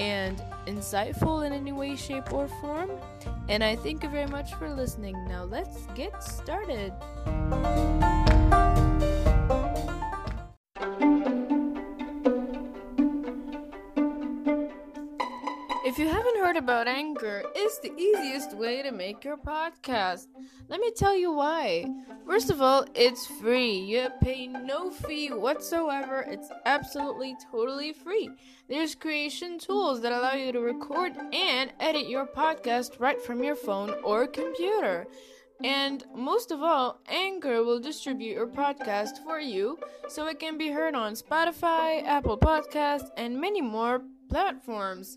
and insightful in any way, shape, or form. And I thank you very much for listening. Now let's get started. Heard about Anchor, it's the easiest way to make your podcast. Let me tell you why. First of all, it's free. You pay no fee whatsoever. It's absolutely totally free. There's creation tools that allow you to record and edit your podcast right from your phone or computer. And most of all, Anchor will distribute your podcast for you so it can be heard on Spotify, Apple Podcasts, and many more platforms.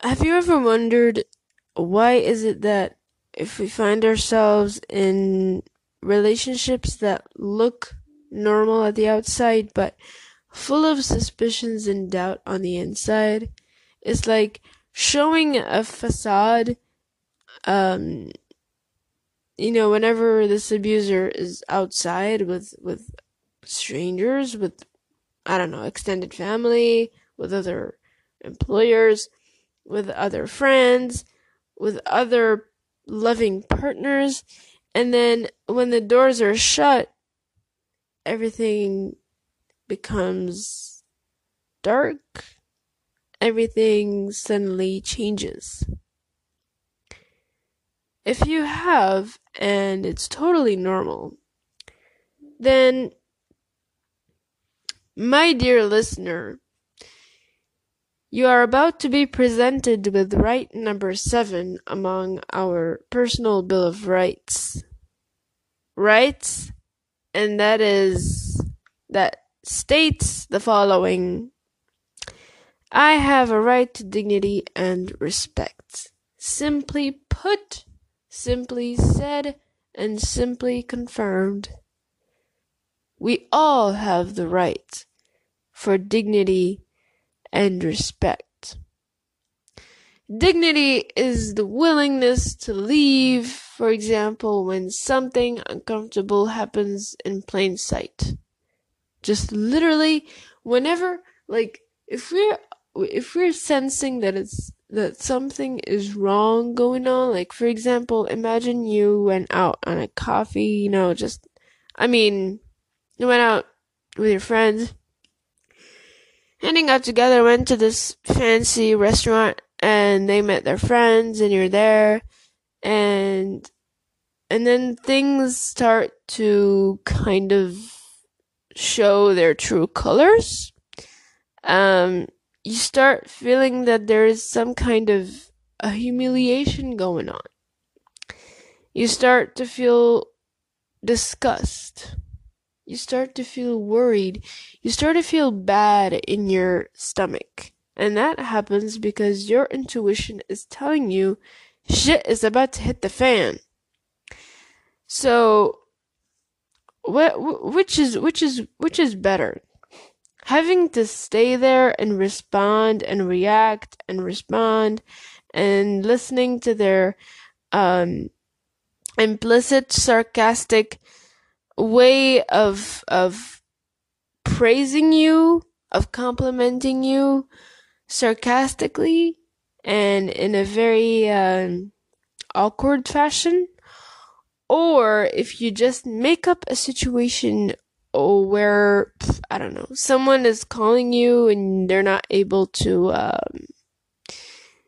Have you ever wondered why is it that if we find ourselves in relationships that look normal at the outside but full of suspicions and doubt on the inside, it's like showing a facade um you know whenever this abuser is outside with with strangers with i don't know extended family with other employers with other friends, with other loving partners, and then when the doors are shut, everything becomes dark. Everything suddenly changes. If you have, and it's totally normal, then, my dear listener, you are about to be presented with right number seven among our personal Bill of Rights. Rights, and that is, that states the following I have a right to dignity and respect. Simply put, simply said, and simply confirmed. We all have the right for dignity and respect. Dignity is the willingness to leave, for example, when something uncomfortable happens in plain sight. Just literally, whenever, like, if we're, if we're sensing that it's, that something is wrong going on, like, for example, imagine you went out on a coffee, you know, just, I mean, you went out with your friends, they got together, went to this fancy restaurant, and they met their friends, and you're there, and and then things start to kind of show their true colors. Um, you start feeling that there is some kind of a humiliation going on. You start to feel disgust you start to feel worried. You start to feel bad in your stomach. And that happens because your intuition is telling you shit is about to hit the fan. So, what, which is, which is, which is better? Having to stay there and respond and react and respond and listening to their, um, implicit sarcastic way of of praising you, of complimenting you sarcastically and in a very um, awkward fashion, or if you just make up a situation where I don't know someone is calling you and they're not able to, um,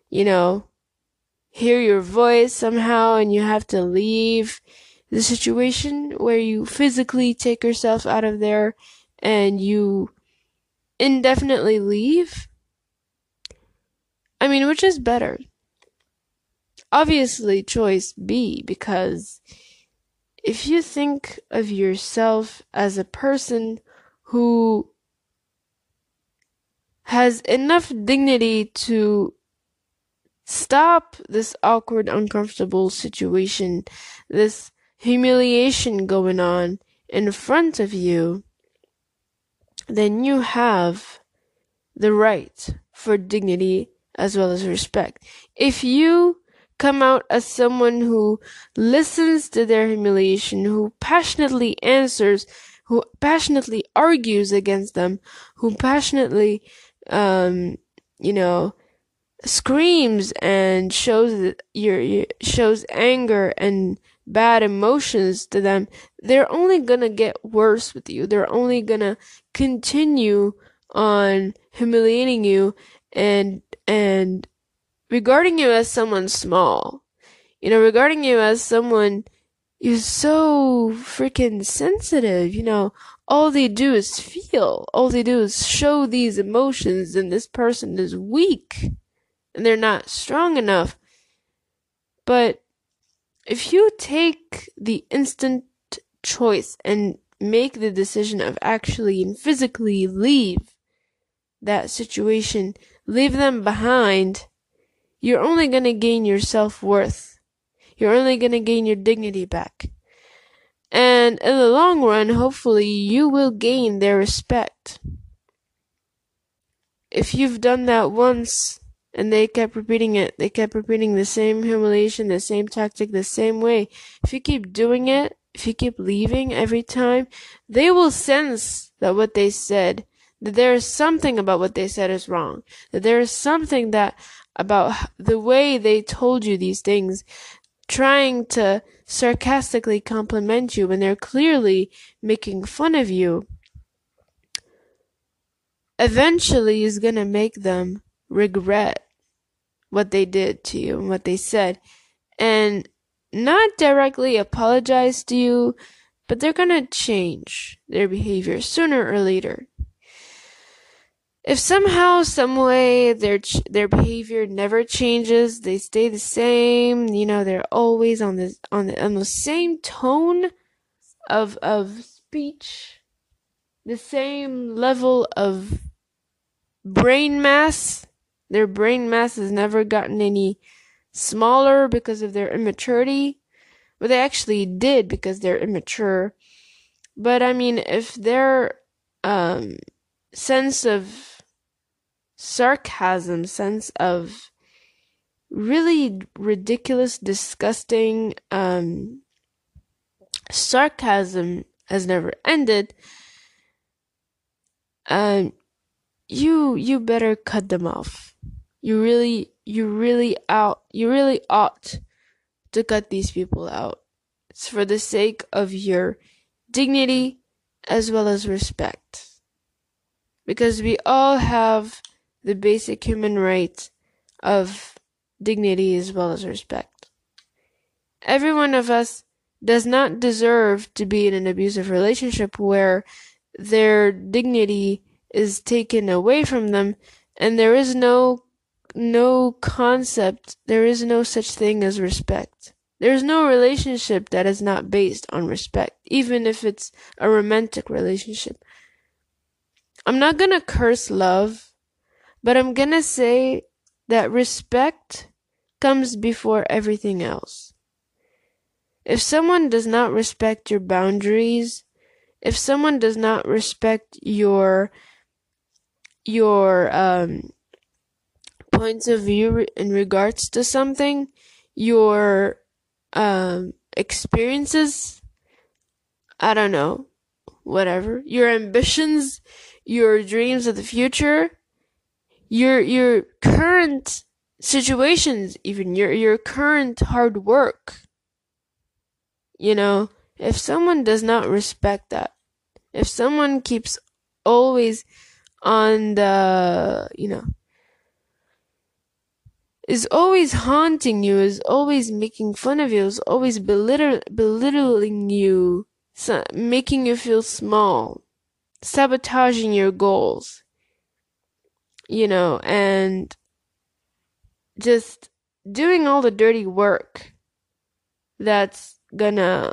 you know, hear your voice somehow and you have to leave the situation where you physically take yourself out of there and you indefinitely leave? I mean, which is better? Obviously, choice B, because if you think of yourself as a person who has enough dignity to stop this awkward, uncomfortable situation, this humiliation going on in front of you, then you have the right for dignity as well as respect. If you come out as someone who listens to their humiliation, who passionately answers, who passionately argues against them, who passionately, um, you know, screams and shows your, shows anger and bad emotions to them, they're only gonna get worse with you. They're only gonna continue on humiliating you and and regarding you as someone small. You know, regarding you as someone you're so freaking sensitive, you know, all they do is feel. All they do is show these emotions and this person is weak and they're not strong enough. But if you take the instant choice and make the decision of actually and physically leave that situation, leave them behind, you're only going to gain your self worth. You're only going to gain your dignity back. And in the long run, hopefully, you will gain their respect. If you've done that once and they kept repeating it, they kept repeating the same humiliation, the same tactic, the same way. If you keep doing it, if you keep leaving every time, they will sense that what they said, that there is something about what they said is wrong, that there is something that about the way they told you these things, trying to sarcastically compliment you when they're clearly making fun of you, eventually is going to make them regret what they did to you and what they said. And not directly apologize to you, but they're to change their behavior sooner or later if somehow, some way, their ch- their behavior never changes, they stay the same. You know, they're always on this on the on the same tone of of speech, the same level of brain mass. Their brain mass has never gotten any smaller because of their immaturity. But they actually did because they're immature. But I mean, if their um, sense of sarcasm, sense of really ridiculous, disgusting um, sarcasm has never ended. Um, you you better cut them off. You really you really out you really ought to cut these people out. It's for the sake of your dignity as well as respect. Because we all have the basic human right of dignity as well as respect. Every one of us does not deserve to be in an abusive relationship where their dignity is taken away from them and there is no no concept there is no such thing as respect there is no relationship that is not based on respect even if it's a romantic relationship i'm not going to curse love but I'm gonna say that respect comes before everything else. If someone does not respect your boundaries, if someone does not respect your your um, points of view in regards to something, your um, experiences, I don't know, whatever, your ambitions, your dreams of the future, your your current situations even your your current hard work. You know if someone does not respect that if someone keeps always on the you know is always haunting you, is always making fun of you, is always belittling you, so- making you feel small, sabotaging your goals, you know, and just doing all the dirty work that's gonna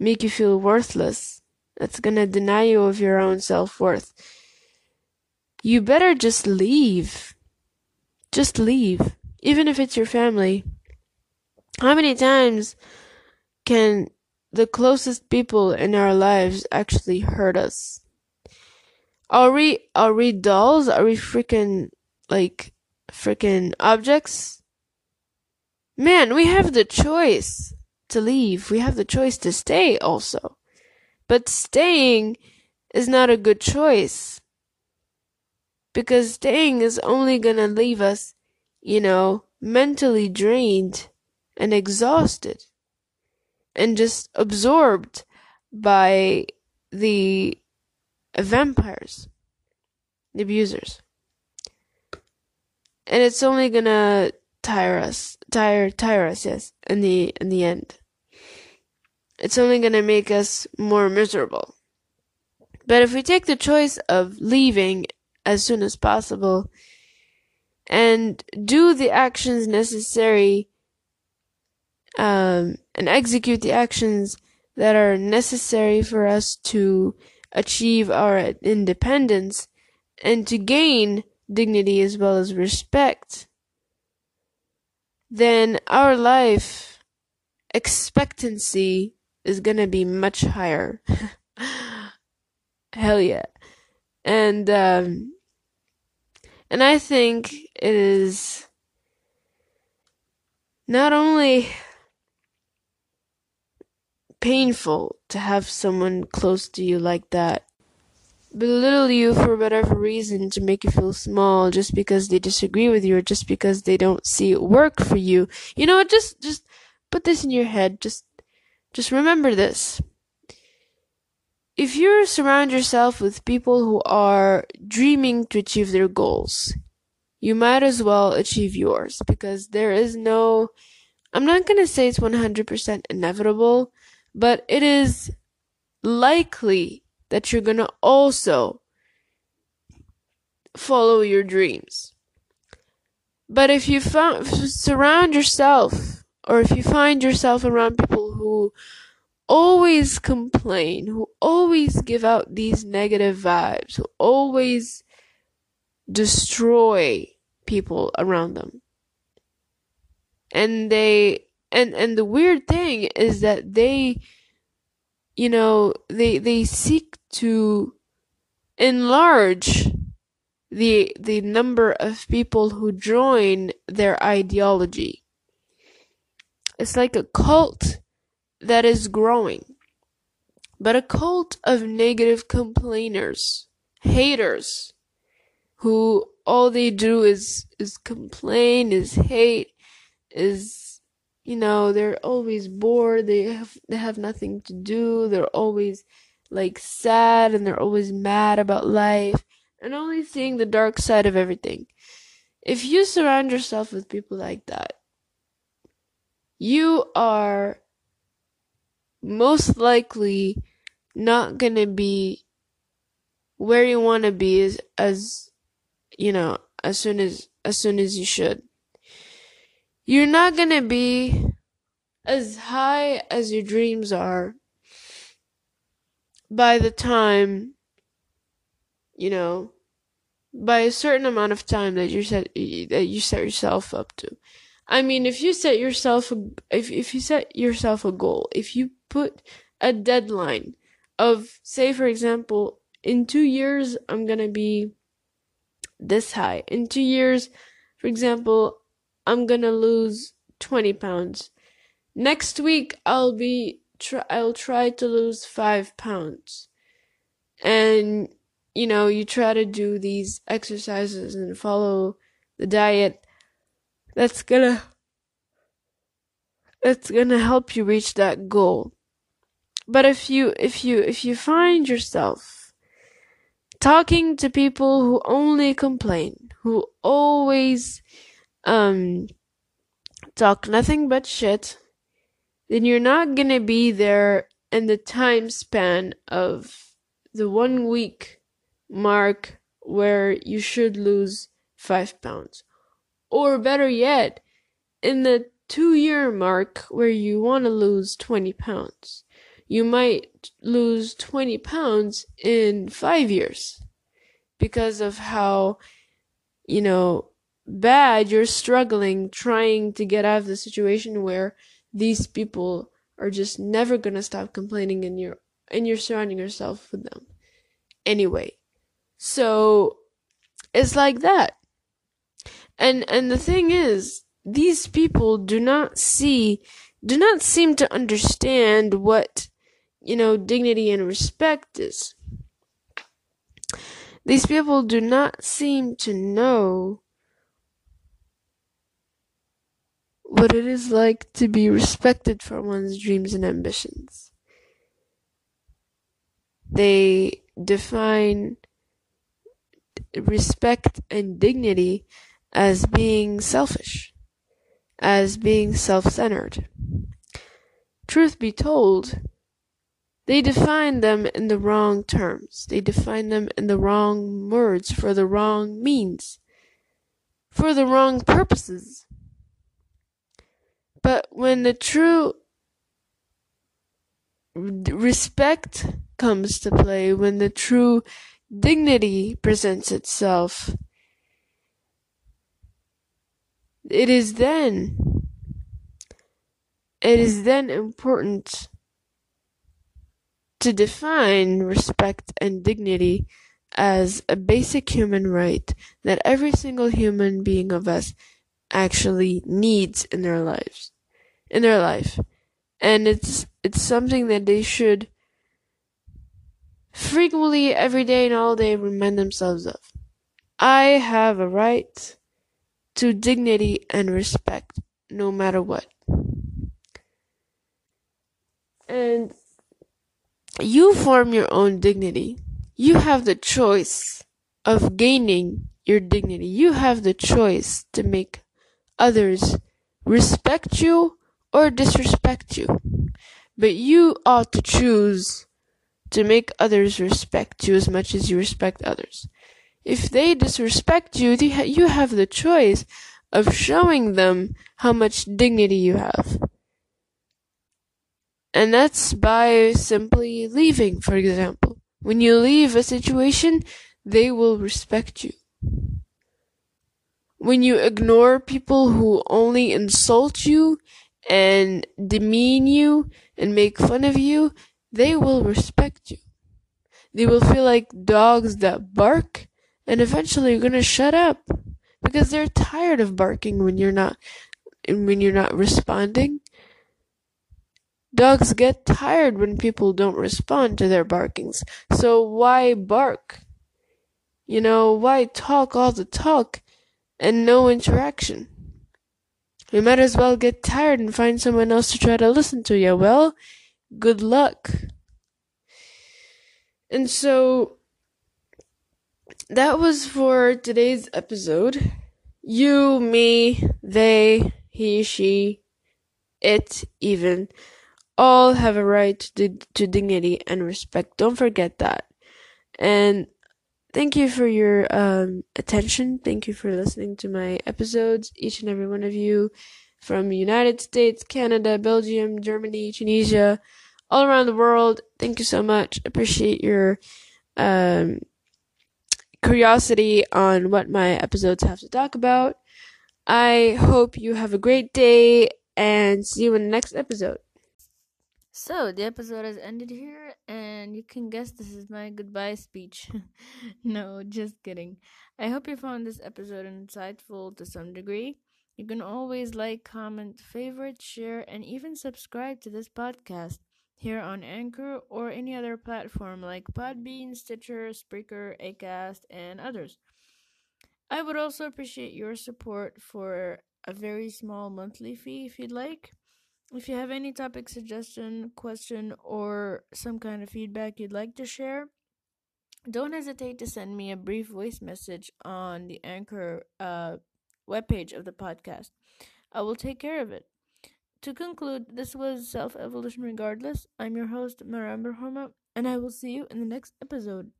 make you feel worthless, that's gonna deny you of your own self worth. You better just leave. Just leave. Even if it's your family. How many times can the closest people in our lives actually hurt us? Are we are we dolls? Are we freaking like freaking objects? Man, we have the choice to leave. We have the choice to stay also. But staying is not a good choice. Because staying is only gonna leave us, you know, mentally drained and exhausted and just absorbed by the vampires, the abusers. And it's only gonna tire us, tire, tire us, yes, in the, in the end. It's only gonna make us more miserable. But if we take the choice of leaving as soon as possible and do the actions necessary um, and execute the actions that are necessary for us to achieve our independence and to gain dignity as well as respect, then our life expectancy is gonna be much higher. Hell yeah. And, um, and I think it is not only painful to have someone close to you like that belittle you for whatever reason to make you feel small just because they disagree with you or just because they don't see it work for you. You know what? Just, just put this in your head. Just, just remember this. If you surround yourself with people who are dreaming to achieve their goals, you might as well achieve yours because there is no, I'm not going to say it's 100% inevitable, but it is likely that you're gonna also follow your dreams. But if you found, surround yourself, or if you find yourself around people who always complain, who always give out these negative vibes, who always destroy people around them. And they, and, and the weird thing is that they, you know, they, they seek to enlarge the the number of people who join their ideology. It's like a cult that is growing. But a cult of negative complainers, haters, who all they do is is complain, is hate, is you know, they're always bored, they have they have nothing to do, they're always like sad and they're always mad about life and only seeing the dark side of everything. If you surround yourself with people like that, you are most likely not gonna be where you want to be as, as you know as soon as as soon as you should. You're not gonna be as high as your dreams are by the time you know by a certain amount of time that you set that you set yourself up to i mean if you set yourself a, if if you set yourself a goal if you put a deadline of say for example in 2 years i'm going to be this high in 2 years for example i'm going to lose 20 pounds next week i'll be try, I'll try to lose five pounds. And, you know, you try to do these exercises and follow the diet that's gonna, that's gonna help you reach that goal. But if you, if you, if you find yourself talking to people who only complain, who always, um talk nothing but shit, then you're not gonna be there in the time span of the one week mark where you should lose five pounds. Or better yet, in the two year mark where you want to lose 20 pounds. You might lose 20 pounds in five years because of how, you know, bad you're struggling trying to get out of the situation where these people are just never gonna stop complaining and you're and you're surrounding yourself with them anyway so it's like that and and the thing is these people do not see do not seem to understand what you know dignity and respect is these people do not seem to know what it is like to be respected for one's dreams and ambitions. They define respect and dignity as being selfish, as being self centered. Truth be told, they define them in the wrong terms. They define them in the wrong words for the wrong means, for the wrong purposes. But when the true respect comes to play, when the true dignity presents itself, it is then it is then important to define respect and dignity as a basic human right that every single human being of us actually needs in their lives in their life. And it's it's something that they should frequently every day and all day remind themselves of. I have a right to dignity and respect no matter what and you form your own dignity you have the choice of gaining your dignity you have the choice to make others respect you or disrespect you. But you ought to choose to make others respect you as much as you respect others. If they disrespect you, you have the choice of showing them how much dignity you have. And that's by simply leaving, for example. When you leave a situation, they will respect you. When you ignore people who only insult you and demean you and make fun of you, they will respect you. They will feel like dogs that bark and eventually you're gonna shut up because they're tired of barking when you're not when you're not responding. Dogs get tired when people don't respond to their barkings. So why bark? You know, why talk all the talk and no interaction. You might as well get tired and find someone else to try to listen to you. Well, good luck. And so that was for today's episode. You, me, they, he, she, it, even, all have a right to, to dignity and respect. Don't forget that. And thank you for your um, attention. Thank you for listening to my episodes, each and every one of you from United States, Canada, Belgium, Germany, Tunisia, all around the world. Thank you so much. Appreciate your um, curiosity on what my episodes have to talk about. I hope you have a great day and see you in the next episode. So, the episode has ended here, and you can guess this is my goodbye speech. no, just kidding. I hope you found this episode insightful to some degree. You can always like, comment, favorite, share, and even subscribe to this podcast here on Anchor or any other platform like Podbean, Stitcher, Spreaker, Acast, and others. I would also appreciate your support for a very small monthly fee if you'd like. If you have any topic suggestion, question, or some kind of feedback you'd like to share, don't hesitate to send me a brief voice message on the Anchor uh, webpage of the podcast. I will take care of it. To conclude, this was Self Evolution Regardless. I'm your host, Maramber Homa, and I will see you in the next episode.